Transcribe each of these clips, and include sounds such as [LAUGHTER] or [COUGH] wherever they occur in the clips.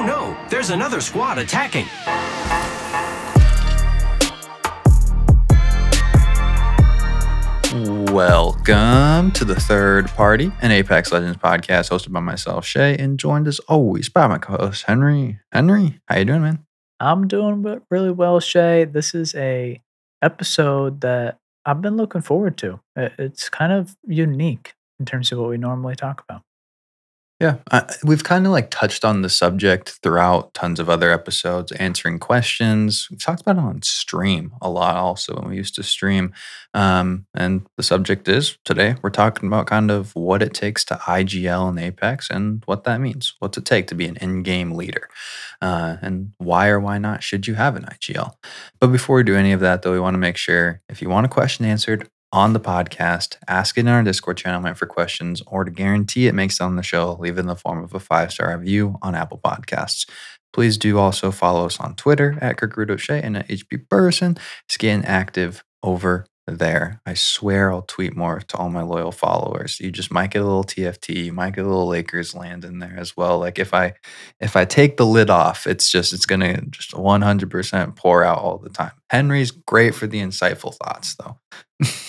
Oh no, there's another squad attacking. Welcome to the third party, an Apex Legends podcast hosted by myself, Shay, and joined as always by my co-host Henry. Henry, how you doing, man? I'm doing w- really well, Shay. This is a episode that I've been looking forward to. It's kind of unique in terms of what we normally talk about. Yeah, I, we've kind of like touched on the subject throughout tons of other episodes, answering questions. We've talked about it on stream a lot, also when we used to stream. Um, and the subject is today we're talking about kind of what it takes to IGL in Apex and what that means. What's it take to be an in-game leader, uh, and why or why not should you have an IGL? But before we do any of that, though, we want to make sure if you want a question answered on the podcast, ask it in our Discord channel for questions, or to guarantee it makes it on the show, leave it in the form of a five star review on Apple Podcasts. Please do also follow us on Twitter at Kirkrudo Shea and at HB Burson. It's active over there. I swear I'll tweet more to all my loyal followers. You just might get a little TFT, you might get a little Lakers land in there as well. Like if I if I take the lid off, it's just it's gonna just 100% pour out all the time. Henry's great for the insightful thoughts though.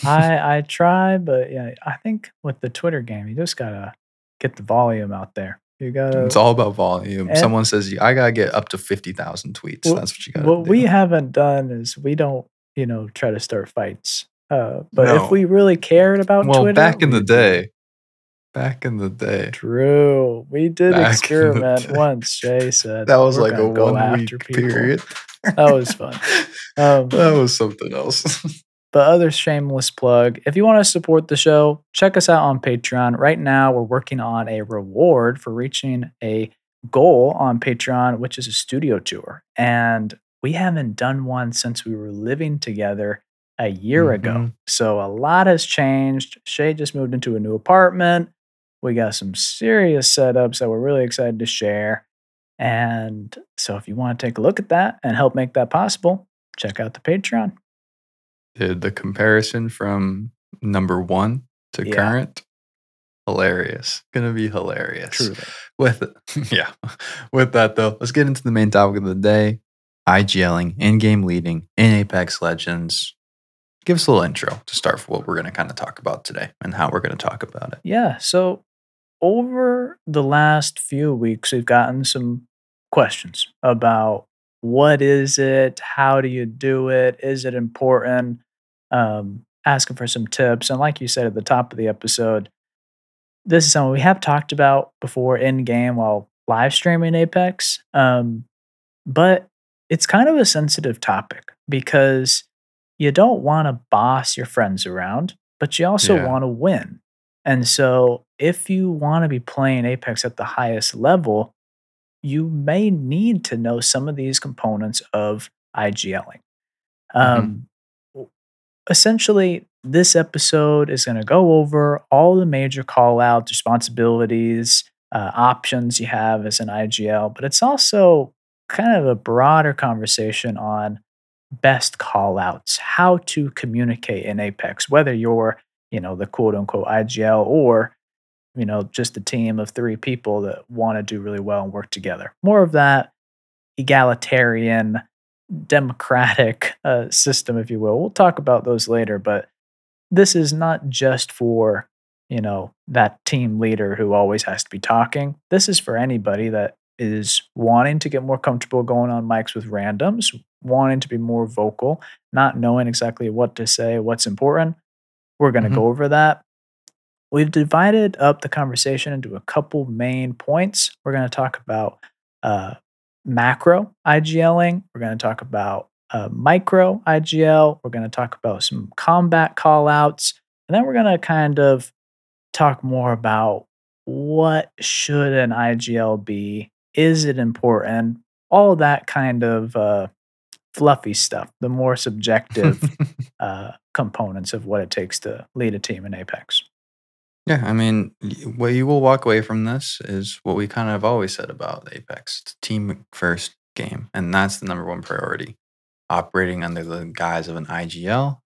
I [LAUGHS] I try, but yeah, I think with the Twitter game, you just gotta get the volume out there. You gotta. It's all about volume. And- Someone says I gotta get up to fifty thousand tweets. Well, That's what you gotta what do. we haven't done is we don't, you know, try to start fights. Uh, but No. if we really cared about well, Twitter, back in the day, back in the day, True, we did Back experiment once. [LAUGHS] Shay said that was like a one week after people." period. That was fun. [LAUGHS] Um, that was something else. [LAUGHS] But other shameless plug, if you want to support the show, check us out on Patreon. Right now, we're working on a reward for reaching a goal on Patreon, which is a studio tour. And we haven't done one since we were living together a year ago. Mhm. So a lot has changed. Shay just moved into a new apartment. We got some serious setups that we're really excited to share. And so if you want to take a look at that and help make that possible, check out the Patreon. Did the comparison from number one to Yeah. current, hilarious. Gonna be hilarious. Truly. With [LAUGHS] yeah, with that though, let's get into the main topic of the day: IGLing, in-game leading in Apex Legends. Give us a little intro to start for what we're going to kind of talk about today and how we're going to talk about it. Yeah. So over the last few weeks, we've gotten some questions about what is it? How do you do it? Is it important? Um, asking for some tips. And like you said at the top of the episode, this is something we have talked about before in game while live streaming Apex. Um, but it's kind of a sensitive topic because you don't want to boss your friends around, but you also Yeah. want to win. And so, if you want to be playing Apex at the highest level, you may need to know some of these components of IGLing. Um, w- Essentially, this episode is going to go over all the major call outs, responsibilities, uh, options you have as an IGL, but it's also kind of a broader conversation on best call outs, how to communicate in Apex, whether you're, you know, the quote unquote IGL or, you know, just a team of three people that want to do really well and work together. More of that egalitarian, democratic [LAUGHS] uh, system, if you will. We'll talk about those later, but this is not just for, you know, that team leader who always has to be talking. This is for anybody that is wanting to get more comfortable going on mics with randoms, wanting to be more vocal, not knowing exactly what to say, what's important. We're going to Mhm. go over that. We've divided up the conversation into a couple main points. We're going to talk about uh, macro IGLing. We're going to talk about uh, micro IGL. We're going to talk about some combat call outs. And then we're going to kind of talk more about what should an IGL be? Is it important? All that kind of uh, fluffy stuff, the more subjective [LAUGHS] uh, components of what it takes to lead a team in Apex. Yeah, I mean, what you will walk away from this is what we kind of always said about Apex team first game. And that's the number one priority. Operating under the guise of an IGL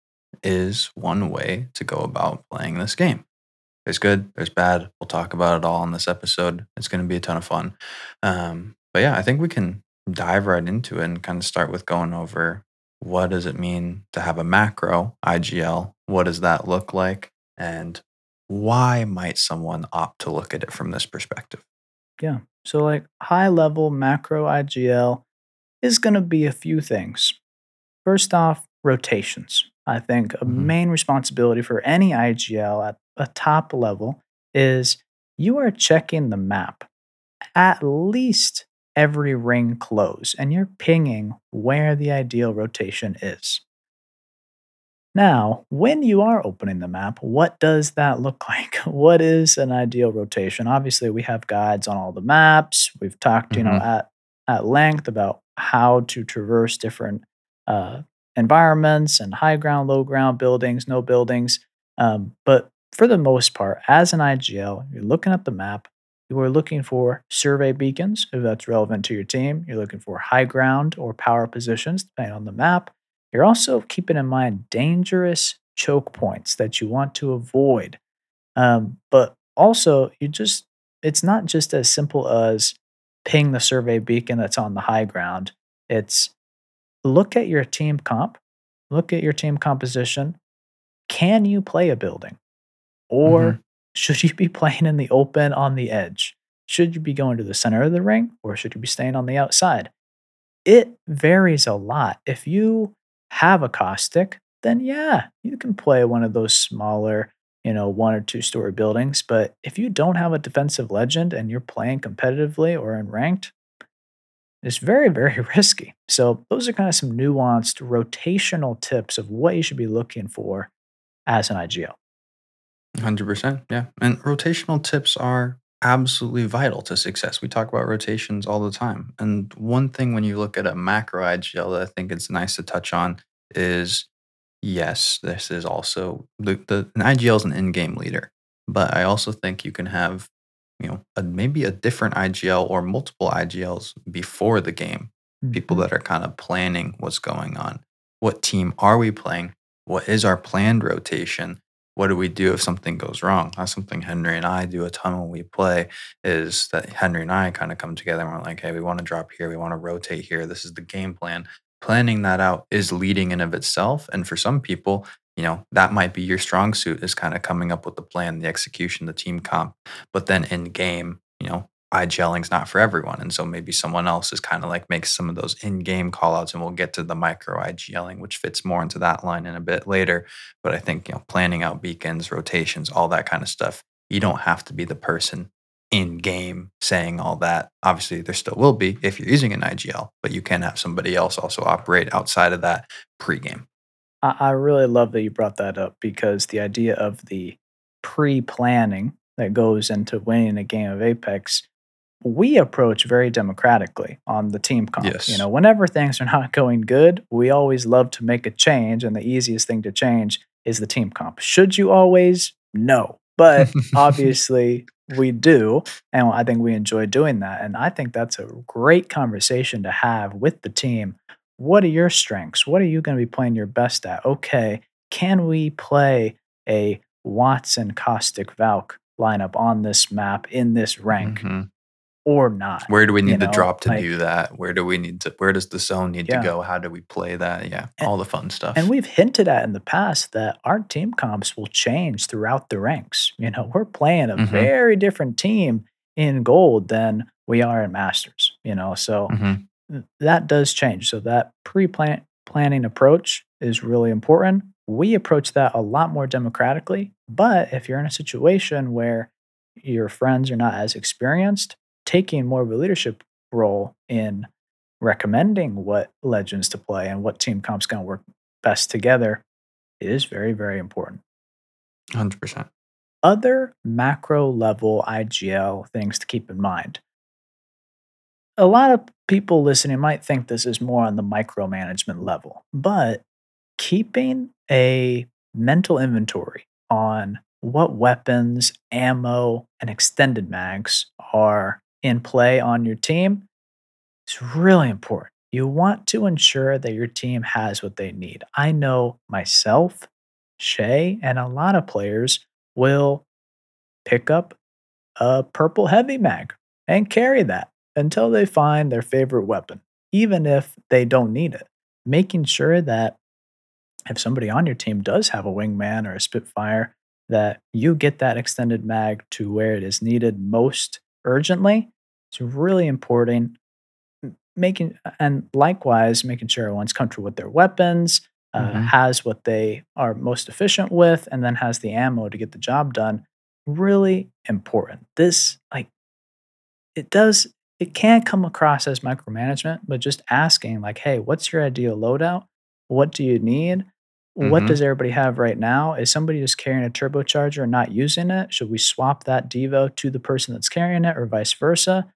is one way to go about playing this game. There's good, there's bad. We'll talk about it all in this episode. It's going to be a ton of fun. Um, but yeah, I think we can dive right into it and kind of start with going over what does it mean to have a macro IGL? What does that look like? And why might someone opt to look at it from this perspective? Yeah. So, like high level macro IGL is going to be a few things. First off, rotations. I think a Mhm. main responsibility for any IGL at a top level is you are checking the map at least every ring close and you're pinging where the ideal rotation is. Now, when you are opening the map, what does that look [LAUGHS] like? What is an ideal rotation? Obviously, we have guides on all the maps. We've talked, you know, Mhm. at at length about how to traverse different uh, environments and high ground, low ground, buildings, no buildings. Um, but for the most part, as an IGL, you're looking at the map. You are looking for survey beacons, if that's relevant to your team. You're looking for high ground or power positions, depending on the map. You're also keeping in mind dangerous choke points that you want to avoid. Um, but also, you just, it's not just as simple as ping the survey beacon that's on the high ground. It's look at your team comp, look at your team composition. Can you play a building? Or Mhm. Should you be playing in the open on the edge? Should you be going to the center of the ring or should you be staying on the outside? It varies a lot. If you have a caustic, then yeah, you can play one of those smaller, you know, one or two story buildings. But if you don't have a defensive legend and you're playing competitively or in ranked, it's very, [LAUGHS] very risky. So, those are kind of some nuanced rotational tips of what you should be looking for as an IGL. 100%. Yeah. And rotational tips are absolutely vital to success. We talk about rotations all the time. And one thing when you look at a macro IGL that I think it's nice to touch on is yes, this is also the, the an IGL is an in-game leader, but I also think you can have, you know, a, maybe a different IGL or multiple IGLs before the game. People Mhm. that are kind of planning what's going on. What team are we playing? What is our planned rotation? What do we do if something goes wrong? That's something Henry and I do a ton when we play. Is that Henry and I kind of come together and we're like, hey, we want to drop here, we want to rotate here. This is the game plan. Planning that out is leading in of itself, and for some people, you know, that might be your strong suit is kind of coming up with the plan, the execution, the team comp. But then in game, you know, IGLing's not for everyone. And so maybe someone else is kind of like makes some of those in-game call outs and we'll get to the micro eye IGLing, which fits more into that line in a bit later. But I think, you know, planning out beacons, rotations, all that kind of stuff, you don't have to be the person in game saying all that. Obviously, there still will be if you're using an IGL, but you can have somebody else also operate outside of that pre-game. I, I really love that you brought that up because the idea of the pre planning that goes into winning a game of Apex, we approach very democratically on the team comp. You know, whenever things are not going good, we always love to make a change, and the easiest thing to change is the team comp. Should you always? No. But [LAUGHS] obviously, we do. And I think we enjoy doing that. And I think that's a great conversation to have with the team. What are your strengths? What are you going to be playing your best at? Okay, can we play a Wattson Caustic Valk lineup on this map in this rank Mhm. Or not? Where do we need You to know, drop to like- do that? Where do we need to? Where does the zone need Yeah. to go? How do we play that? Yeah, And- all the fun stuff. And we've hinted at in the past that our team comps will change throughout the ranks. You know, we're playing a Mhm. very different team in gold than we are in masters, you know, so Mhm. that does change. So that pre-plan planning approach is really important. We approach that a lot more democratically, but if you're in a situation where your friends are not as experienced, taking more of a leadership role in recommending what legends to play and what team comp's going to work best together is very very important. 100%. Other macro level IGL things to keep in mind. A lot of people listening might think this is more on the micromanagement level, but keeping a mental inventory on what weapons, ammo, and extended mags are in play on your team is really important. You want to ensure that your team has what they need. I know myself, Shay, and a lot of players will pick up a purple heavy mag and carry that. until they find their favorite weapon, even if they don't need it. Making sure that if somebody on your team does have a wingman or a Spitfire, that you get that extended mag to where it is needed most urgently. It's really important. Making and likewise making sure everyone's comfortable with their weapons, uh, Mm-hmm. has what they are most efficient with, and then has the ammo to get the job done. Really important. This like it does it can't come across as micromanagement, but just asking like, hey, what's your ideal loadout? What do you need? What Mhm. does everybody have right now? Is somebody just carrying a turbocharger and not using it? Should we swap that Devo to the person that's carrying it or vice versa?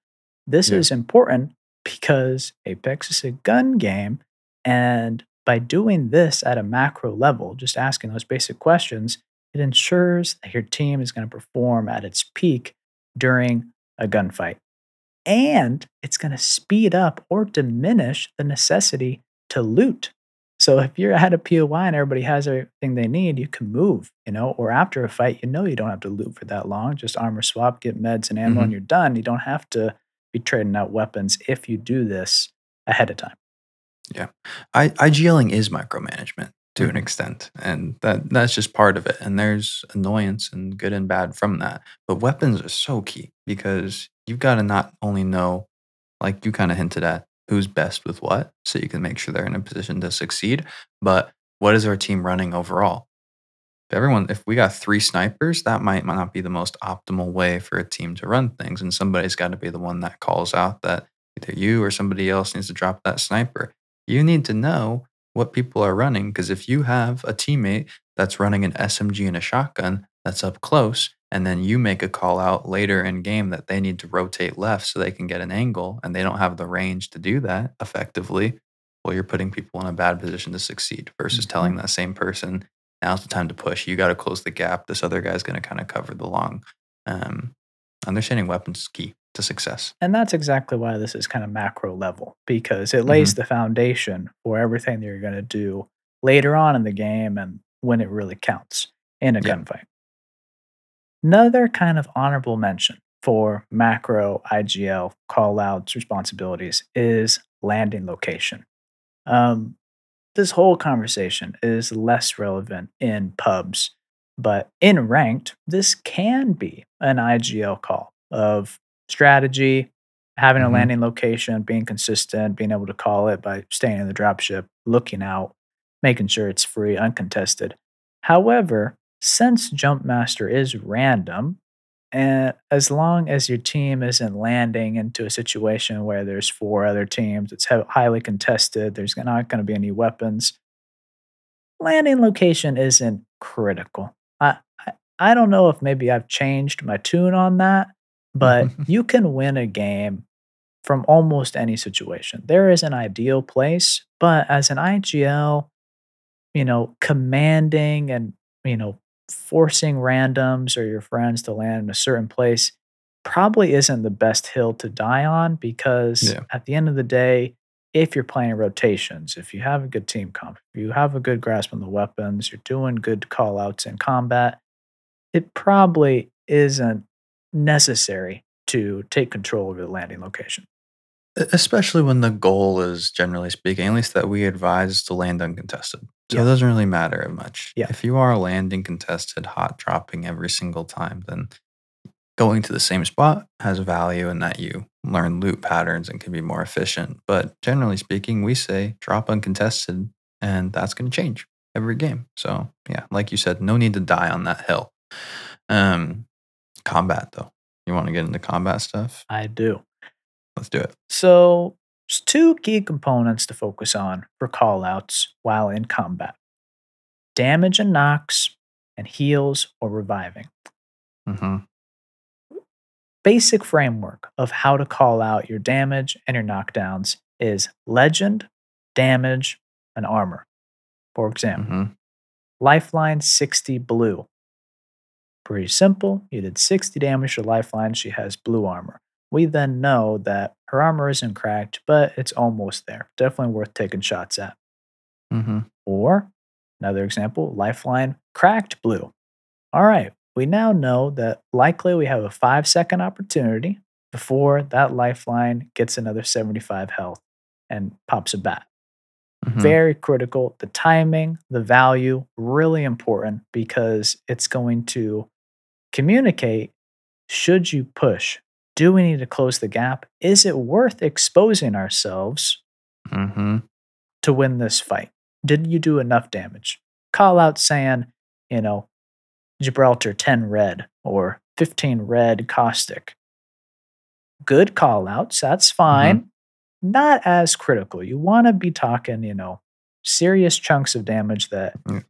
This Yeah. is important because Apex is a gun game. And by doing this at a macro level, just asking those basic questions, it ensures that your team is going to perform at its peak during a gunfight. And it's going to speed up or diminish the necessity to loot. So if you're at a POI and everybody has everything they need, you can move, you know, or after a fight, you know you don't have to loot for that long. Just armor swap, get meds and ammo, mm-hmm. and you're done. You don't have to be trading out weapons if you do this ahead of time. Yeah. I, IGLing is micromanagement to an Mhm. extent, and that that's just part of it. And there's annoyance and good and bad from that. But weapons are so key because you've got to not only know, like you kind of hinted at, who's best with what, so you can make sure they're in a position to succeed. But what is our team running overall? If everyone, if we got three snipers, that might, might not be the most optimal way for a team to run things, and somebody's got to be the one that calls out that either you or somebody else needs to drop that sniper you need to know what people are running because if you have a teammate that's running an SMG and a shotgun that's up close, and then you make a call out later in game that they need to rotate left so they can get an angle and they don't have the range to do that effectively, well, you're putting people in a bad position to succeed versus Mhm. telling that same person, now's the time to push. You got to close the gap. This other guy's going to kind of cover the long. Um, understanding weapons is key to success. And that's exactly why this is kind of macro level because it lays the foundation for everything that you're going to do later on in the game and when it really counts in a Yeah. gunfight. Another kind of honorable mention for macro IGL call outs responsibilities is landing location. Um, this whole conversation is less relevant in pubs, but in ranked, this can be an IGL call of strategy, having a Mhm. landing location, being consistent, being able to call it by staying in the dropship, looking out, making sure it's free, uncontested. However, since Jumpmaster is random, and as long as your team isn't landing into a situation where there's four other teams, it's highly contested, there's not going to be any weapons, landing location isn't critical. I, I I don't know if maybe I've changed my tune on that, but [LAUGHS] you can win a game from almost any situation. There is an ideal place, but as an IGL, you know, commanding and, you know, forcing randoms or your friends to land in a certain place probably isn't the best hill to die on because Yeah. at the end of the day, if you're playing rotations, if you have a good team comp, if you have a good grasp on the weapons, you're doing good call outs in combat, it probably isn't necessary to take control over the landing location. Especially when the goal is, generally speaking, at least that we advise to land uncontested. So Yeah. it doesn't really matter much. Yeah. If you are landing contested, hot dropping every single time, then going to the same spot has value in that you learn loot patterns and can be more efficient. But generally speaking, we say drop uncontested, and that's going to change every game. So yeah, like you said, no need to die on that hill. Um, combat though, you want to get into combat stuff? I do. Let's do it. So, there's two key components to focus on for callouts while in combat damage and knocks, and heals or reviving. hmm Basic framework of how to call out your damage and your knockdowns is legend, damage, and armor. For example, hmm Lifeline 60 blue. Pretty simple. You did 60 damage to Lifeline. She has blue armor. We then know that her armor isn't cracked, but it's almost there. Definitely worth taking shots at. hmm Or another example, Lifeline cracked blue. All right, we now know that likely we have a five second opportunity before that lifeline gets another 75 health and pops a bat. Mhm. Very critical. The timing, the value, really important because it's going to communicate should you push? Do we need to close the gap? Is it worth exposing ourselves Mhm. to win this fight? Did you do enough damage? Call out saying, you know, Gibraltar 10 red or 15 red caustic. Good call outs, that's fine. Not as critical. You want to be talking, you know, serious chunks of damage that Mm.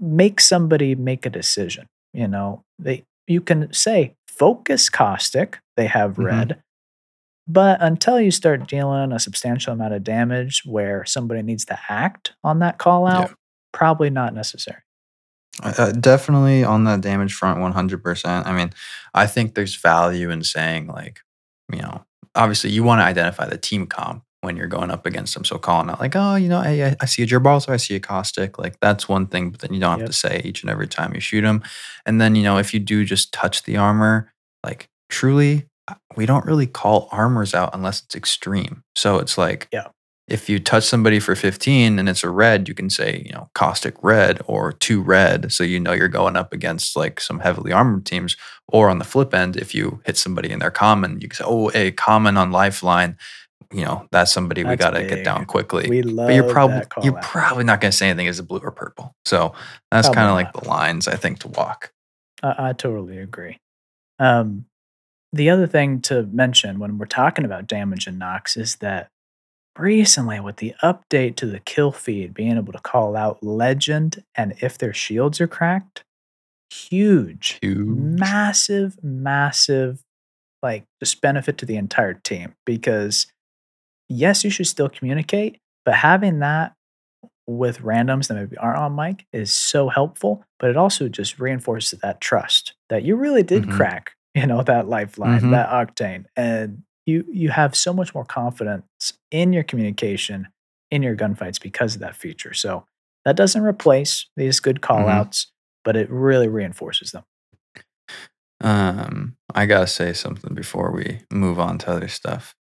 make somebody make a decision. You know, they you can say focus caustic, they have Mhm. red. But until you start dealing a substantial amount of damage where somebody needs to act on that call out, Yeah. probably not necessary. Uh, uh, definitely on the damage front, 100%. I mean, I think there's value in saying, like, you know, obviously you want to identify the team comp when you're going up against them. So calling out, like, oh, you know, I, I- I see a Gibraltar, I see a Caustic. Like, that's one thing, but then you don't have Yep. to say each and every time you shoot them. And then, you know, if you do just touch the armor, like, truly, uh, we don't really call armors out unless it's extreme. So it's like, Yeah. if you touch somebody for 15 and it's a red, you can say, you know, caustic red or two red. So you know you're going up against like some heavily armored teams. Or on the flip end, if you hit somebody in their common, you can say, oh, a common on lifeline. You know, that's somebody we got to get down quickly. We love but you're probably you're out. probably not going to say anything as a blue or purple. So that's kind of like the lines I think to walk. I, I totally agree. Um, the other thing to mention when we're talking about damage and knocks is that recently, with the update to the kill feed, being able to call out legend and if their shields are cracked, huge, Huge. massive, massive, like just benefit to the entire team because yes, you should still communicate, but having that with randoms that maybe aren't on mic is so helpful, but it also just reinforces that trust that you really did Mhm. crack, [LAUGHS] you know, that lifeline, Mhm. that octane. And you you have so much more confidence in your communication, in your gunfights because of that feature. So that doesn't replace these good call Mhm. outs, but it really reinforces them. Um, I gotta say something before we move on to other stuff.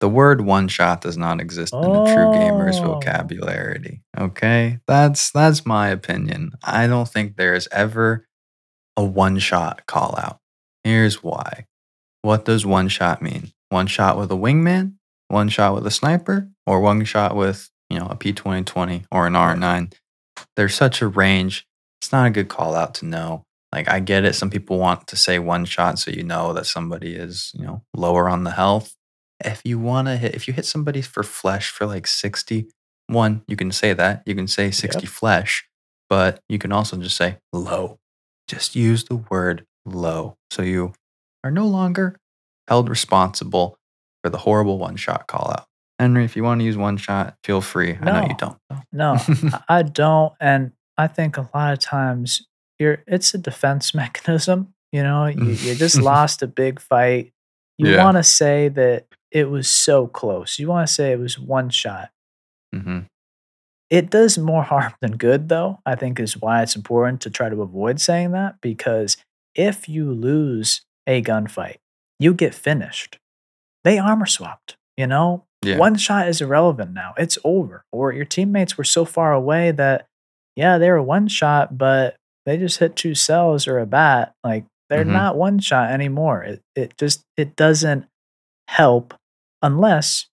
The word one shot does not exist in the true gamer's Oh. vocabulary. Okay? That's that's my opinion. I don't think there is ever a one shot call out. Here's why. What does one shot mean? One shot with a wingman, one shot with a sniper, or one shot with, you know, a P2020 or an R9. There's such a range. It's not a good call out to know. Like I get it. Some people want to say one shot so you know that somebody is, you know, lower on the health. If you want to hit, if you hit somebody for flesh for like 60, one, you can say that. You can say 60 flesh, but you can also just say low. Just use the word low. So you are no longer held responsible for the horrible one shot call out. Henry, if you want to use one shot, feel free. I know you don't. No, I- I don't. And I think a lot of times you're it's a defense [LAUGHS] mechanism. You know, you, you just [LAUGHS] lost a big fight. You Yeah. want to say that it was so close. You want to say it was one shot. hmm It does more [LAUGHS] harm than good, though, I think is why it's important to try to avoid saying that because if you lose a gunfight, you get finished. They armor swapped, you know? Yeah. One shot is irrelevant now. It's over. Or your teammates were so far away that, yeah, they were one shot, but they just hit two cells or a bat. Like they're Mhm. not one shot anymore. It it just it doesn't help unless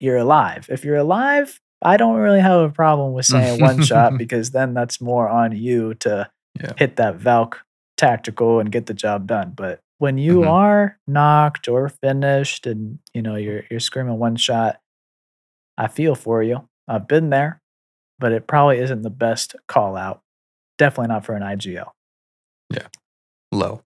you're alive. If you're alive, I don't really have a problem with saying one shot [LAUGHS] because then that's more on you to Yeah. hit that Valk tactical and get the job done. But when you Mhm. are knocked or finished and you know you're you're screaming one shot, I feel for you. I've been there, but it probably isn't the best call out. Definitely not for an IGL. Yeah. Low.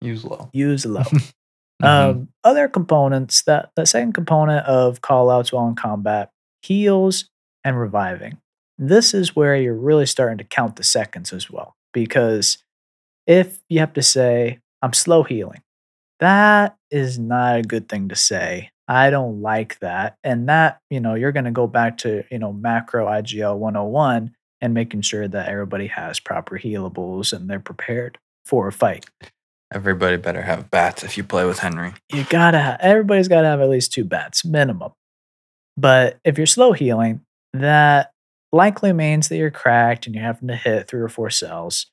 Use low. Use low. [LAUGHS] Mhm. Um, other components that the second component of call outs while in combat heals and reviving. This is where you're really starting to count the seconds as well. Because if you have to say, I'm slow healing, that is not a good thing to say. I don't like that. And that, you know, you're going to go back to, you know, macro IGL 101 and making sure that everybody has proper healables and they're prepared for a fight. Everybody better have bats if you play with Henry. You gotta, ha- everybody's gotta have at least two bats minimum. But if you're slow healing, that likely means that you're cracked and you're having to hit three or four cells.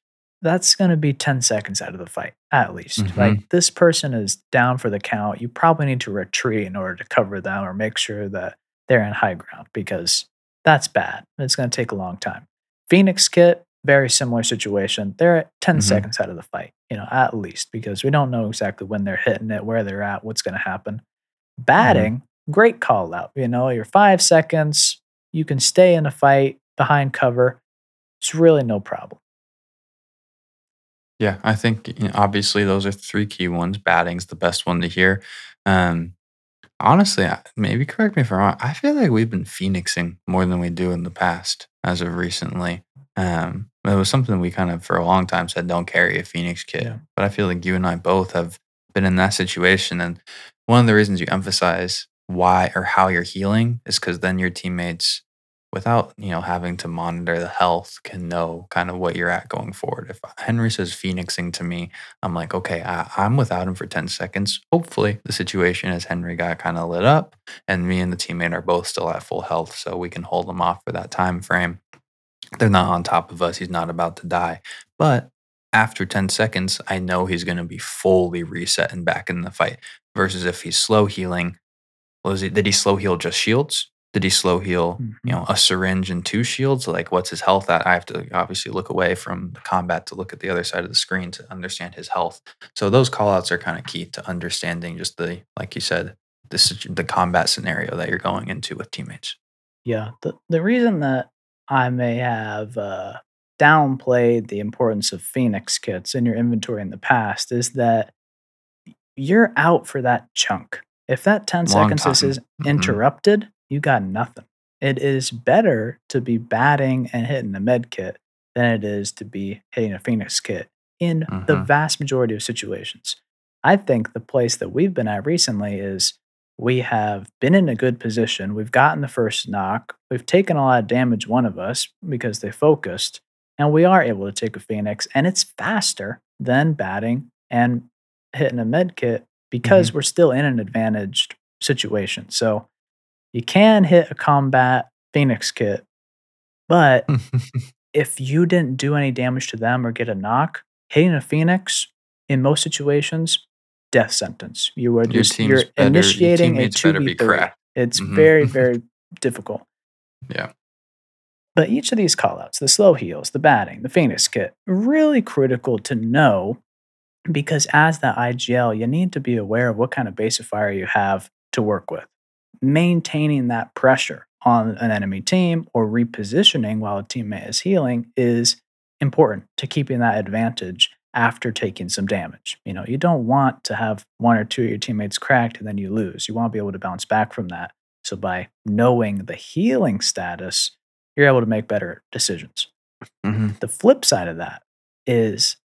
That's going to be 10 seconds out of the fight, at least. Mhm. Like this person is down for the count. You probably need to retreat in order to cover them or make sure that they're in high ground because that's bad. It's going to take a long time. Phoenix Kit, very similar situation. They're at 10 Mhm. seconds out of the fight, you know, at least because we don't know exactly when they're hitting it, where they're at, what's going to happen. Batting, great call out. You know, you're five seconds, you can stay in a fight behind cover. It's really no problem. Yeah, I think you know, obviously those are three key ones. Batting's the best one to hear. Um, honestly, maybe correct me if I'm wrong. I feel like we've been phoenixing more than we do in the past as of recently. Um, it was something we kind of for a long time said don't carry a phoenix kit, Yeah. but I feel like you and I both have been in that situation. And one of the reasons you emphasize why or how you're healing is because then your teammates without you know having to monitor the health can know kind of what you're at going forward if henry says phoenixing to me i'm like okay I, i'm without him for 10 seconds hopefully the situation as henry got kind of lit up and me and the teammate are both still at full health so we can hold him off for that time frame they're not on top of us he's not about to die. But after 10 seconds i know he's going to be fully reset and back in the fight versus if he's slow healing was he did he slow heal just shields? Did he slow heal Mhm. you know a syringe and two shields? Like what's his health at? I have to obviously look away from the combat to look at the other side of the screen to understand his health. So those call outs are kind of key to understanding just the like you said the, the combat scenario that you're going into with teammates. Yeah. The, the reason that I may have uh, downplayed the importance of Phoenix kits in your inventory in the past is that you're out for that chunk. If that 10 Long seconds is, time. is Mhm. interrupted, you got nothing. It is better to be batting and hitting a med kit than it is to be hitting a Phoenix kit in the Mhm. vast majority of situations. I think the place that we've been at recently is we have been in a good position. We've gotten the first knock. We've taken a lot of damage, one of us, because they focused, and we are able to take a Phoenix, and it's faster than batting and hitting a med kit because mm-hmm. we're still in an advantaged situation. So you can hit a combat Phoenix kit, but [LAUGHS] if you didn't do any damage to them or get a knock, hitting a Phoenix in most situations, death sentence. You are Your just you're better- your initiating a two v be three. It's Mhm. very [LAUGHS] very difficult. yeah But each of these callouts, the slow heals, the batting, the Phoenix kit, really critical to know because as the IGL, you need to be aware of what kind of basifier you have to work with. Maintaining that pressure on an enemy team or repositioning while a teammate is healing is important to keeping that advantage after taking some damage. You know, you don't want to have one or two of your teammates cracked and then you lose. You want to be able to bounce back from that. So by knowing the healing status, you're able to make better decisions. Mhm. The flip side of that is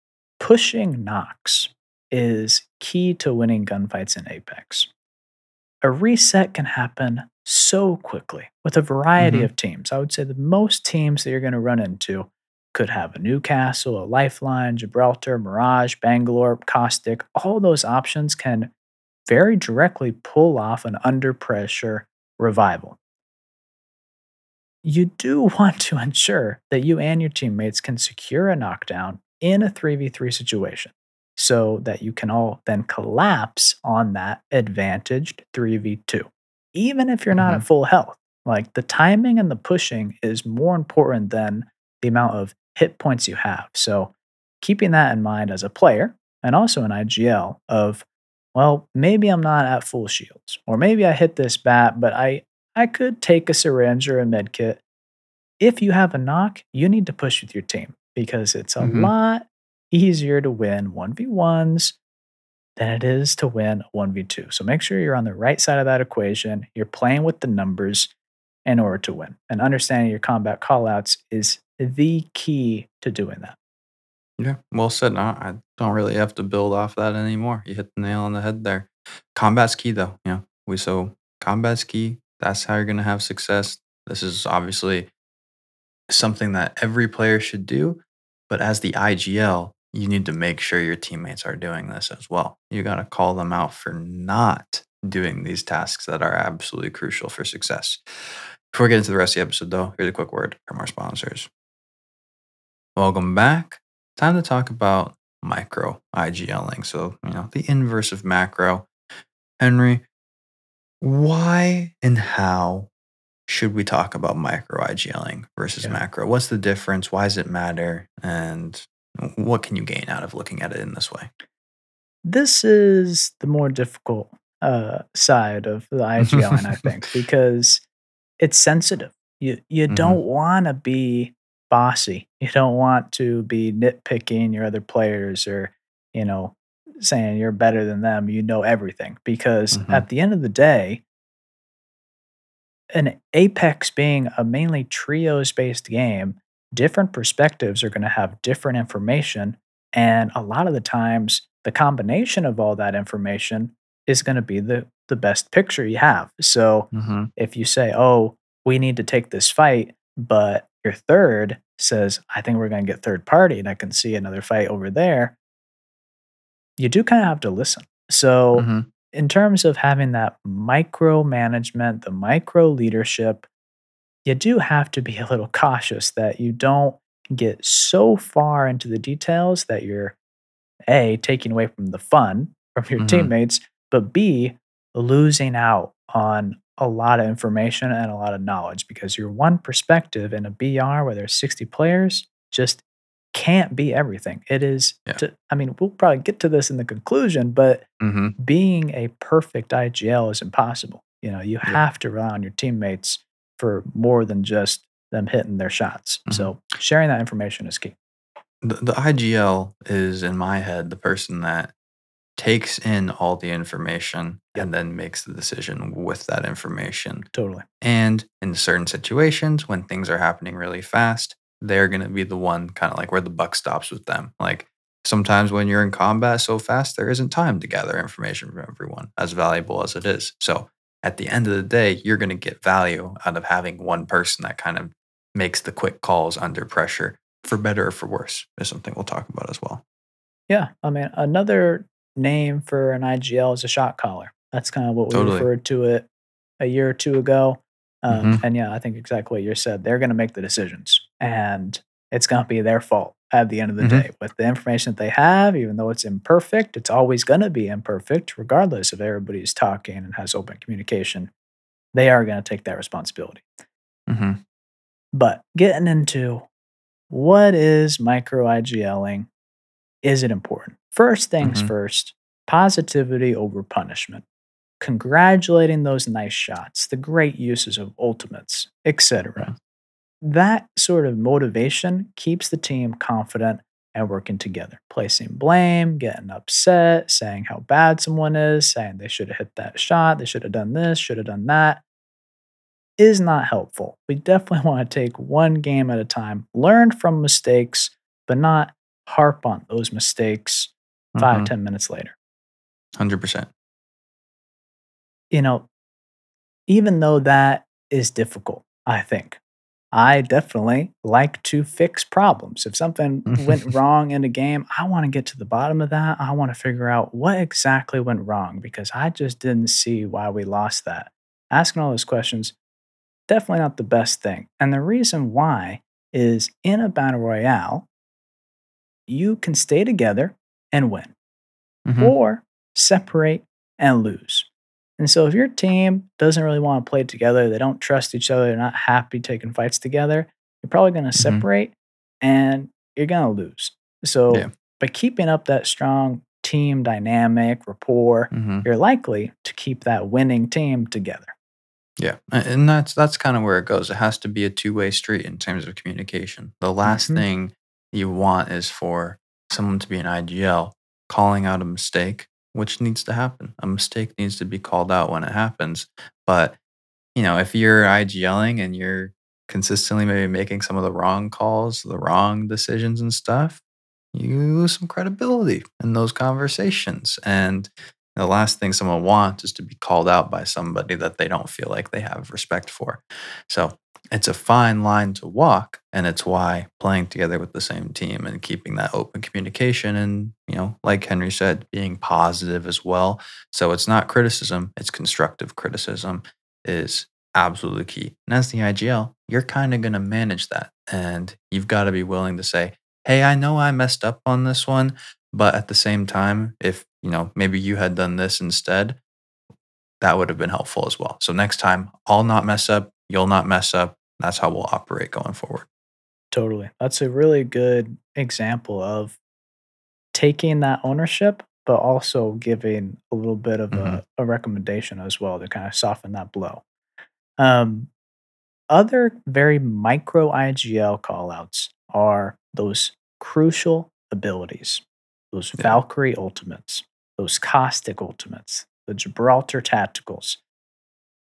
pushing knocks is key to winning gunfights in Apex. A reset can happen so quickly with a variety Mhm. of teams. I would say the most teams that you're going to run into could have a Newcastle, a Lifeline, Gibraltar, Mirage, Bangalore, Caustic. All those options can very directly pull off an under pressure revival you do [LAUGHS] want to ensure that you and your teammates can secure a knockdown in a 3v3 situation so that you can all then collapse on that advantaged 3v2 even if you're not at mm-hmm. full health like the timing and the pushing is more important than the amount of hit points you have so keeping that in mind as a player and also an igl of well maybe i'm not at full shields or maybe i hit this bat but i I could take a syringe or a med kit. If you have a knock, you need to push with your team because it's a Mhm. lot easier to win 1v1s than it is to win 1v2. So make sure you're on the right side of that equation. You're playing with the numbers in order to win. And understanding your combat callouts is the key to doing that. Yeah, well said. I don't really have to build off that anymore. You hit the nail on the head there. Combat's key, though. You know, we so combat's key. That's how you're going to have success. This is obviously something that every player should do. But as the IGL, you need to make sure your teammates are doing this as well. You got to call them out for not doing these tasks that are absolutely crucial for success. Before we get into the rest of the episode, though, here's a quick word from our sponsors. Welcome back. Time to talk about micro IGLing. So, you know, the inverse of macro. Henry, why and how should we talk about micro IGLing versus Yeah. macro? What's the difference? Why does it matter? And what can you gain out of looking at it in this way? This is the more difficult uh, side of the [LAUGHS] IGLing, I think, because it's sensitive. You you Mhm. don't want to be bossy. You don't want to be nitpicking your other players or you know saying you're better than them. You know everything because Mhm. at the end of the day, an Apex being a mainly trios based game, different perspectives are going to have different information. And a lot of the times, the combination of all that information is going to be the, the best picture you have. So Mm-hmm. if you say, oh, we need to take this fight, but your third says, I think we're going to get third party and I can see another fight over there, you do kind of have to listen. So, Mm-hmm. in terms of having that micro management, the micro leadership, you do have to be a little cautious that you don't get so far into the details that you're A, taking away from the fun from your Mhm. teammates, but B, losing out on a lot of information and a lot of knowledge because your one perspective in a BR where there's 60 players just can't be everything. It is, Yeah. to, I mean, we'll probably get to this in the conclusion, but Mm-hmm. being a perfect IGL is impossible. You know, you Yeah. have to rely on your teammates for more than just them hitting their shots. Mhm. So sharing that information is key. The, the IGL is in my head the person that takes in all the information Yep. and then makes the decision with that information. Totally. And in certain situations, when things are happening really fast, they're going to be the one kind of like where the buck stops with them. Like sometimes when you're in combat so fast, there isn't time to gather information from everyone, as valuable as it is. So at the end of the day, you're going to get value out of having one person that kind of makes the quick calls under pressure, for better or for worse, is something we'll talk about as well. Yeah. I mean, another name for an IGL is a shot caller. That's kind of what we Totally. referred to it a year or two ago. Um, Mhm. And yeah, I think exactly what you said. They're going to make the decisions, and it's going to be their fault at the end of the Mhm. day with the information that they have. Even though it's imperfect, it's always going to be imperfect, regardless if everybody's talking and has open communication. They are going to take that responsibility. Mm-hmm. But getting into what is micro IGLing? Is it important? First things Mhm. first, positivity over punishment. Congratulating those nice shots, the great uses of ultimates, etc. That sort of motivation keeps the team confident and working together. Placing blame, getting upset, saying how bad someone is, saying they should have hit that shot, they should have done this, should have done that is not helpful. We definitely [LAUGHS] want to take one game at a time, learn from mistakes, but not harp on those mistakes five, Mhm. ten minutes later. 100%. You know, even though that is difficult, I think. I definitely like to fix problems. If something went [LAUGHS] wrong in a game, I want to get to the bottom of that. I want to figure out what exactly went wrong because I just didn't see why we lost that. Asking all those questions, definitely not the best thing. And the reason why is in a battle royale, you can stay together and win, Mhm. or separate and lose. And so if your team doesn't really want to play together, they don't trust each other, they're not happy taking fights together, you're probably going to Mhm. separate and you're going to lose. So Yeah. by keeping up that strong team dynamic, rapport, Mhm. you're likely to keep that winning team together. Yeah, and that's that's kind of where it goes. It has to be a two way street in terms of communication. The last Mhm. thing you want is for someone to be an IGL calling out a mistake, which needs to happen. A mistake needs to be called out when it happens. But you know, if you're IGLing and you're consistently maybe making some of the wrong calls, the wrong decisions and stuff, you lose some credibility in those conversations. And the last thing someone wants is to be called out by somebody that they don't feel like they have respect for. So it's a fine line to walk and it's why playing together with the same team and keeping that open communication and you know like henry said being positive as well. So it's not criticism it's constructive criticism is absolutely key. And as the igl you're kind of going to manage that and you've got to be willing to say hey i know i messed up on this one but at the same time if you know maybe you had done this instead that would have been helpful as well. So next time i'll not mess up you'll not mess up. That's how we'll operate going forward. Totally. That's a really good example of taking that ownership, but also giving a little bit of Mhm. a, a recommendation as well to kind of soften that blow. Um, other very micro IGL callouts are those crucial abilities, those Yeah. Valkyrie ultimates, those caustic ultimates, the Gibraltar tacticals.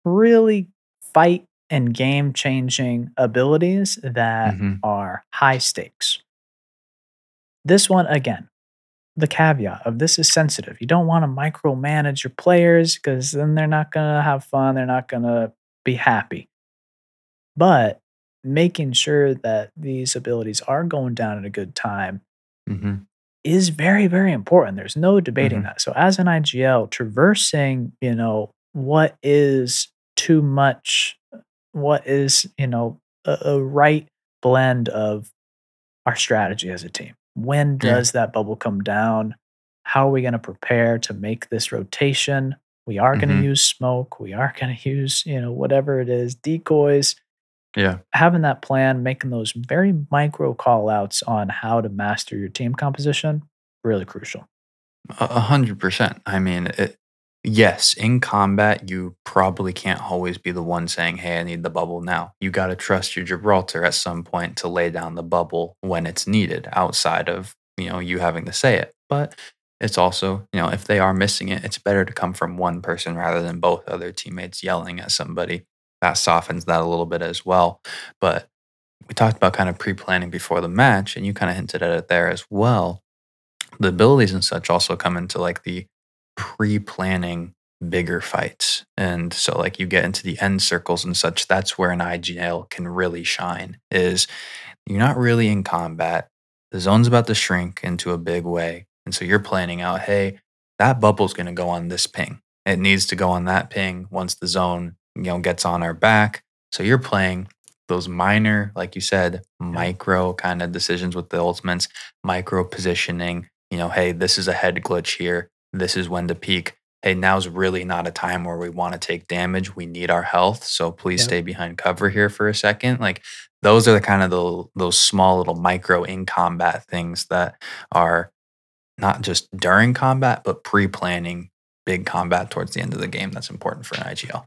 Really fight and game changing abilities that Mhm. are high stakes. This one, again, the caveat of this is sensitive. You don't want to micromanage your players because then they're not going to have fun. They're not going to be happy. But making sure that these abilities are going down at a good time Mhm. is very, very important. There's no debating Mhm. that. So as an IGL, traversing, you know, what is too much, what is, you know, a, a right blend of our strategy as a team. When Yeah. does that bubble come down? How are we going to prepare to make this rotation? We are going to mm-hmm. use smoke. We are going [LAUGHS] to use, you know, whatever it is, decoys Yeah. having that plan, making those very micro call outs on how to master your team composition, really crucial. A hundred percent. I mean, it, yes, in combat, you probably can't always be the one saying, "Hey, I need the bubble now." You got to trust your Gibraltar at some point to lay down the bubble when it's needed, outside of you know you having to say it. But it's also you know if they are missing it, it's better to come from one person rather than both other teammates yelling at somebody. That softens that a little bit as well. But we talked about kind of pre-planning before the match, and you kind of hinted at it there as well the abilities and such also come into like the pre-planning bigger fights. And so like you get into the end circles and such that's where an igl can really shine is you're not really in combat. The zone's about to shrink into a big way. And so you're planning out hey that bubble's going to go on this ping. It needs to go on that ping once the zone you know gets on our back. So you're playing those minor like you said micro kind of decisions with the ultimates micro positioning you know, hey, this is a head glitch here. This is when to peek. Hey, now's really not a time where we want to take damage. We need our health. So please Yep. stay behind cover here for a second. Like those are the kind of the, those small little micro in combat things that are not just during combat, but pre planning big combat towards the end of the game. That's important for an IGL.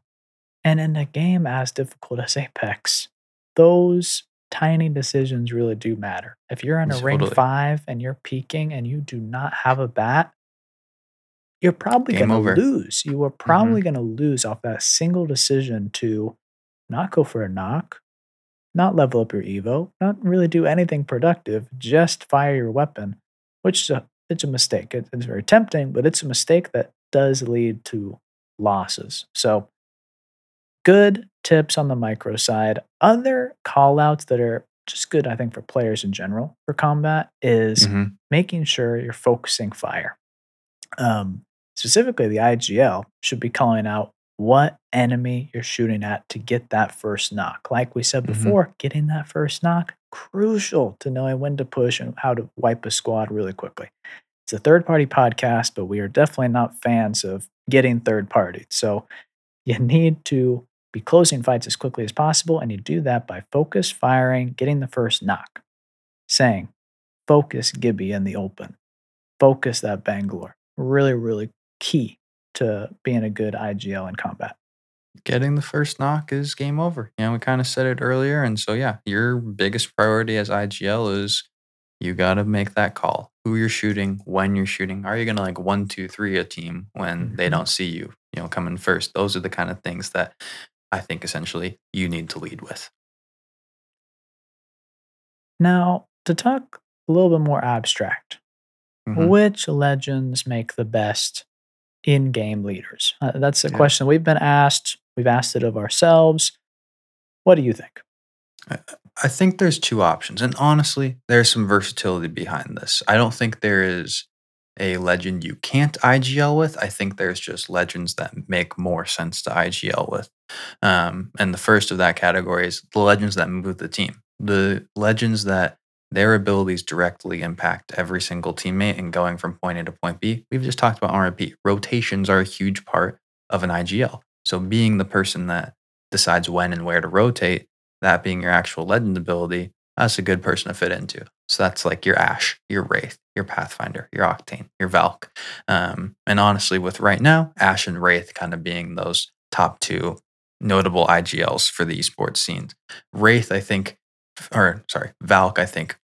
And in a game as difficult as Apex, those tiny decisions really do matter. If you're in a ring Totally. five and you're peeking and you do not have a bat, you're probably going to lose. You are probably going to lose off that single decision to not go for a knock, not level up your Evo, not really do anything productive, just fire your weapon, which is a, it's a mistake. It- it's very tempting, but it's a mistake that does lead to losses. So, good tips on the micro side. Other call outs that are just good, I think, for players in general for combat is Mhm. making sure you're focusing fire. Um, specifically, the IGL should be calling out what enemy you're shooting at to get that first knock. Like we said Mhm. before, getting that first knock, crucial to knowing when to push and how to wipe a squad really quickly. It's a third party podcast, but we are definitely not fans of getting third party. So you need to be closing fights as quickly as possible, and you do that by focus firing, getting the first knock, saying, focus Gibby in the open, focus that Bangalore. Really, really key to being a good IGL in combat. Getting the first knock is game over. You know, we kind of said it earlier. And so, yeah, your biggest priority as IGL is you got to make that call. Who you're shooting, when you're shooting. Are you going to like one, two, three a team when they Mhm. don't see you, you know, coming first? Those are the kind of things that I think essentially you need to lead with. Now, to talk a little bit more abstract, Mhm. which legends make the best in game leaders? Uh, that's a Yeah. question we've been asked. We've asked it of ourselves. What do you think? I, I think there's two options. And honestly, there's some versatility behind this. I don't think there is a legend you can't IGL with. I think there's just legends that make more sense to IGL with. Um, and the first of that category is the legends that move the team. The legends that their abilities directly impact every single teammate and going from point A to point B. We've just talked about RMP. Rotations are a huge part of an IGL. So being the person that decides when and where to rotate, that being your actual legend ability, that's a good person to fit into. So that's like your Ash, your Wraith, your Pathfinder, your Octane, your Valk. Um, and honestly, with right now, Ash and Wraith kind of being those top two notable IGLs for the esports scenes. Wraith, I think, or sorry, Valk, I think,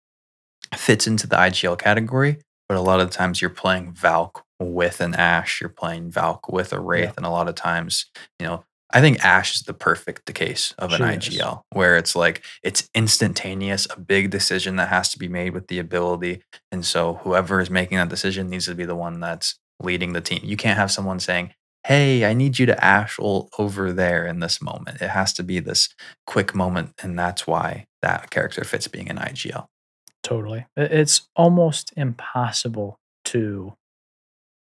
fits into the IGL category, but a lot of times you're playing Valk with an Ash, you're playing Valk with a Wraith, yeah. and a lot of times, you know, I think Ash is the perfect case of an she IGL is. where it's like it's instantaneous, a big decision that has to be made with the ability. And so whoever is making that decision needs to be the one that's leading the team. You can't have someone saying, Hey, I need you to Ash over there in this moment. It has to be this quick moment. And that's why that character fits being an IGL. Totally. It's almost impossible to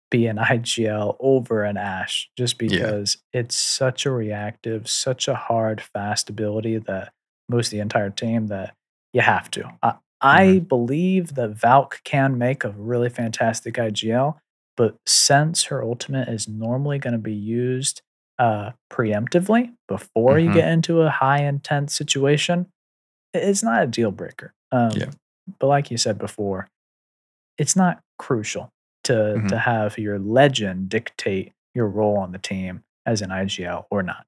be an [LAUGHS] IGL over an Ash just because yeah. it's such a reactive, such a hard, fast ability that most the entire team that you have to. I. I believe that Valk can make a really fantastic IGL, but since her ultimate is normally going to be used uh, preemptively before you get into a high intense situation, it's not a deal breaker. Um, yeah. But like you said before, it's not crucial to mm-hmm. to have your legend dictate your role on the team as an IGL or not.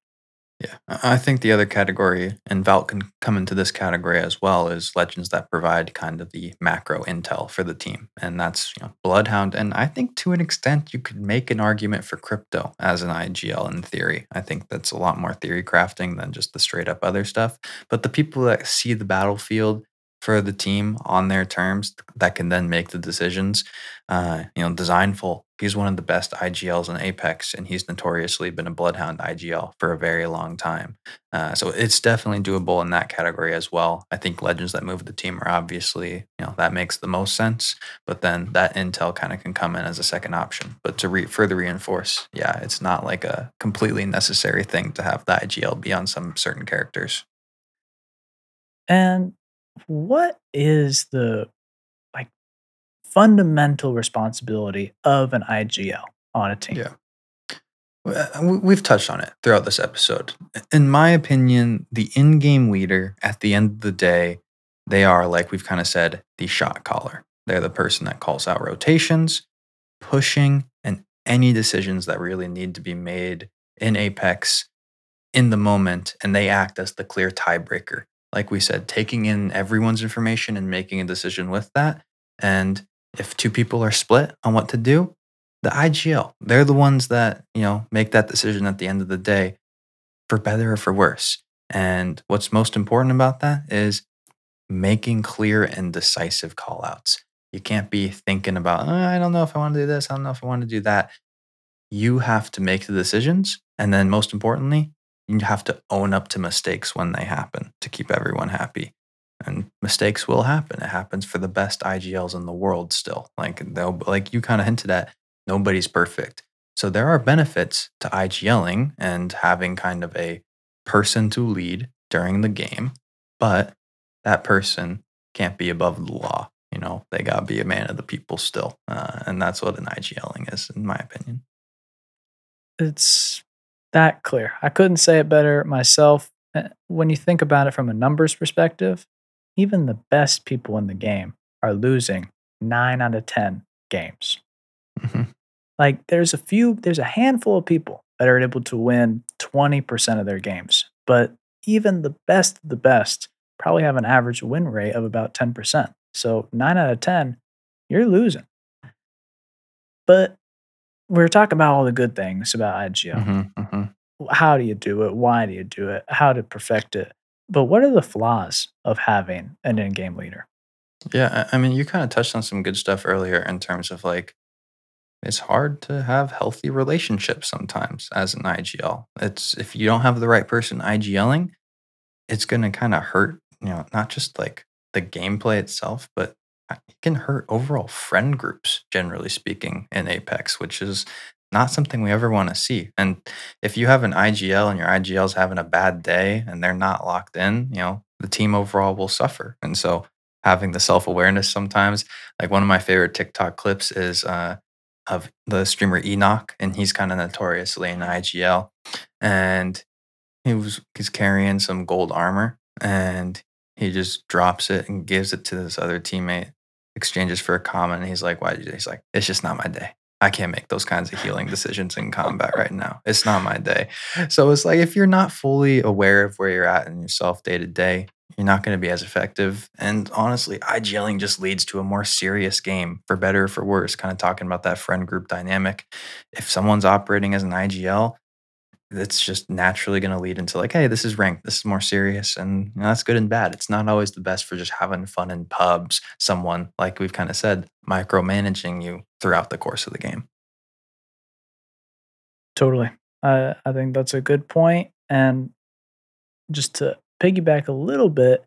Yeah, I think the other category, and Valk can come into this category as well, is legends that provide kind of the macro intel for the team, and that's you know, Bloodhound. And I think to an extent, you could make an argument for Crypto as an IGL in theory. I think that's a lot more theory crafting than just the straight up other stuff. But the people that see the battlefield for the team on their terms that can then make the decisions. Uh, you know, Dezignful, he's one of the best IGLs in Apex, and he's notoriously been a Bloodhound IGL for a very long time. Uh, so it's definitely doable in that category as well. I think legends that move the team are obviously, you know, that makes the most sense. But then that intel kind of can come in as a second option. But to re- further reinforce, yeah, it's not like a completely necessary thing to have the IGL be on some certain characters. And what is the like fundamental responsibility of an IGL on a team? Yeah. Uh, we've touched on it throughout this episode. In my opinion, the in game leader, at the end of the day, they are, like we've kind of said, the shot caller. They're the person that calls out rotations, pushing, and any decisions that really need to be made in Apex in the moment. And they act as the clear tiebreaker like we said, taking in everyone's information and making a decision with that. And if two people are split on what to do, the IGL, they're the ones that, you know, make that decision at the end of the day for better or for worse. And what's most important about that is making clear and decisive call outs. You can't be thinking about, oh, I don't know if I want to do this. I don't know if I want to do that. You have to make the decisions. And then, most importantly, you have to own up to mistakes when they happen to keep everyone happy. And mistakes will happen. It happens for the best IGLs in the world still. Like they'll like you kind of hinted at, nobody's perfect. So there are benefits to IGLing and having kind of a person to lead during the game, but that person can't be above the law. You know, they got to be a man of the people still. Uh, and that's what an IGLing is, in my opinion. It's that clear. I couldn't say it better myself. Eh, when you think about it from a numbers perspective, even the best people in the game are losing nine out of 10 games. Mm-hmm. Like there's a few, there's a handful of people that are able to win 20% of their games. But even the best of the best probably have an average win rate of about 10%. So nine out of 10, you're losing. But we're talking about all the good things about IGL. Mm-hmm, mm-hmm. How do you do it? Why do you do it? How to perfect it? But what are the flaws of having an in-game leader? Yeah, I mean, you kind of touched on some good stuff earlier in terms of like it's hard to have healthy relationships sometimes as an IGL. It's if you don't have the right person IGLing, it's going to kind of hurt you know, not just like the gameplay itself, but it can hurt overall friend groups, generally speaking, in Apex, which is not something we ever want to see. And if you have an IGL and your IGL's having a bad day and they're not locked in, you know, the team overall will suffer. And so having the self awareness sometimes, like one of my favorite TikTok clips is uh, of the streamer Enoch, and he's kind of notoriously an IGL. And he was he's carrying some gold armor and he just drops it and gives it to this other teammate exchanges for a comment and he's like why did you he's like it's just not my day. I can't make those kinds of healing [LAUGHS] decisions in combat right now. It's not my day. So it's like if you're not fully aware of where you're at in yourself day to day you're not going to be as effective. And honestly igling just leads to a more serious game for better or for worse kind of talking about that friend group dynamic. If someone's operating as an igl that's just naturally going to lead into like, hey, this is ranked, this is more serious, and you know, that's good and bad. It's not always the best for just having fun in pubs. Someone like we've kind of said, micromanaging you throughout the course of the game. Totally, I I think that's a good point. And just to piggyback a little bit,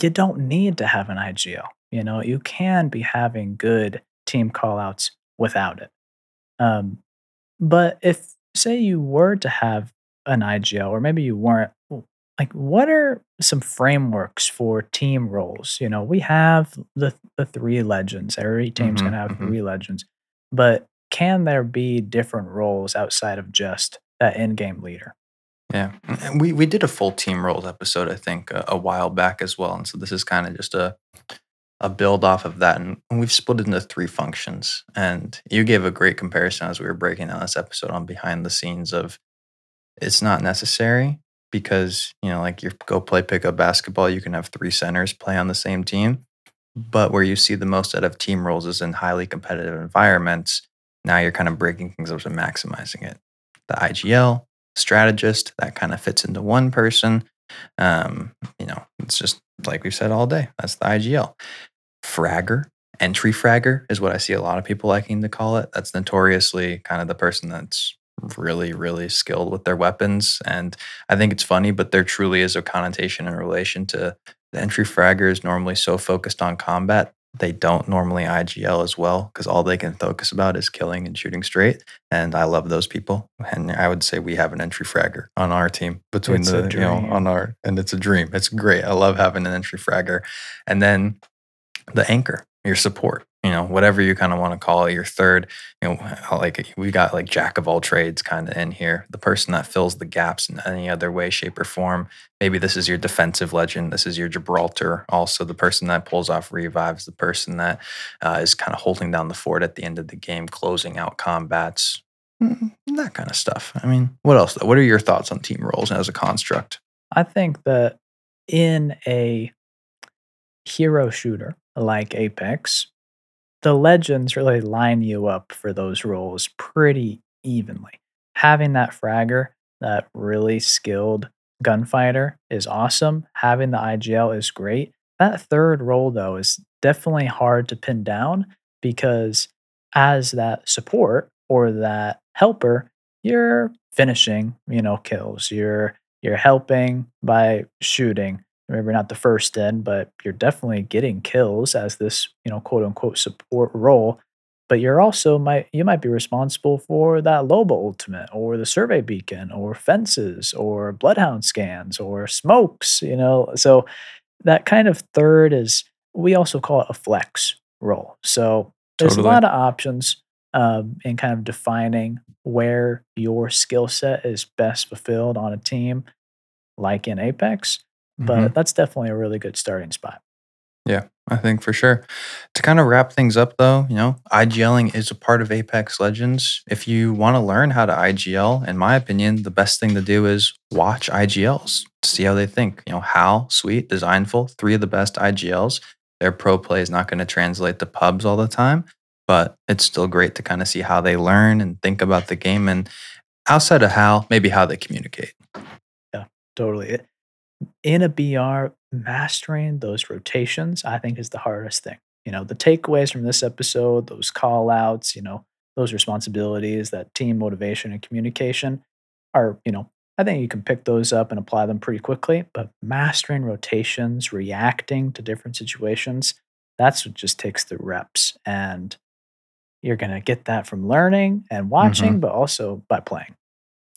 you don't need to have an IGL. You know, you can be having good team callouts without it. Um, but if say you were to have an IGL, or maybe you weren't, like what are some frameworks for team roles? You know, we have the the three legends. Every team's Mm-hmm, gonna have mm-hmm. three legends, but can there be different roles outside of just that in-game leader? Yeah, and we we did a full team roles episode, I think, a, a while back as well, and so this is kind of just a a build off of that, and we've split it into three functions. And you gave a great comparison as we were breaking down this episode on behind the scenes of it's not necessary because you know, like you go play pickup basketball, you can have three centers play on the same team, but where you see the most out of team roles is in highly competitive environments. Now you're kind of breaking things up and maximizing it. The IGL strategist that kind of fits into one person. Um, you know, it's just like we've said all day. That's the IGL. Fragger, entry fragger is what I see a lot of people liking to call it. That's notoriously kind of the person that's really, really skilled with their weapons. And I think it's funny, but there truly is a connotation in relation to the entry fragger is normally so focused on combat. They don't normally IGL as well because all they can focus about is killing and shooting straight. And I love those people. And I would say we have an entry fragger on our team between It's the, you know, on our, and it's a dream. It's great. I love having an entry fragger. And then the anchor, your support, you know, whatever you kind of want to call it, your third, you know, like we got like jack of all trades kind of in here, the person that fills the gaps in any other way, shape, or form. Maybe this is your defensive legend. This is your Gibraltar. Also, the person that pulls off revives, the person that uh, is kind of holding down the fort at the end of the game, closing out combats, mm, that kind of stuff. I mean, what else? What are your thoughts on team roles as a construct? I think that in a hero shooter like Apex, the legends really line you up for those roles pretty evenly. Having that fragger, that really skilled gunfighter is awesome. Having the IGL is great. That third role, though, is definitely hard to pin down because as that support or that helper, you're finishing, you know, kills. You're you're helping by shooting. Maybe not the first in, but you're definitely getting kills as this, you know, quote unquote support role. But you're also might you might be responsible for that Loba ultimate or the survey beacon or fences or bloodhound scans or smokes, you know. So that kind of third is we also call it a flex role. So there's Totally. a lot of options um, in kind of defining where your skill set is best fulfilled on a team, like in Apex. But Mhm. that's definitely a really good starting spot. Yeah, I think for sure. To kind of wrap things up, though, you know, IGLing is a part of Apex Legends. If you want to learn how to IGL, in my opinion, the best thing to do is watch IGLs, to see how they think. You know, Hal, Sweet, Dezignful, three of the best IGLs. Their pro play is not going to translate to pubs all the time, but it's still great to kind of see how they learn and think about the game. And outside of Hal, maybe how they communicate. Yeah, totally. It, in a BR, mastering those rotations, I think, is the hardest thing. You know, the takeaways from this episode, those call outs, you know, those responsibilities, that team motivation and communication are, you know, I think you can pick those up and apply them pretty quickly. But mastering rotations, reacting to different situations, that's what just takes the reps. And you're going to get that from learning and mm-hmm. watching, but also by playing.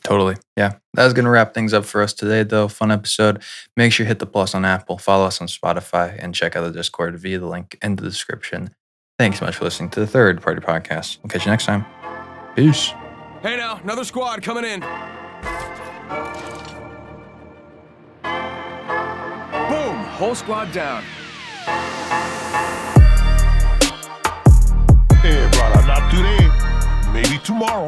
Totally. Yeah. That's going to wrap things up for us today, though. Fun episode. Make sure you hit the plus on Apple, follow us on Spotify, and check out the Discord via the link in the description. Thanks so much for listening to the third party podcast. We'll catch you next time. Peace. Hey now, another squad coming in. Boom! Whole squad down. Hey, brother, not today. Maybe tomorrow.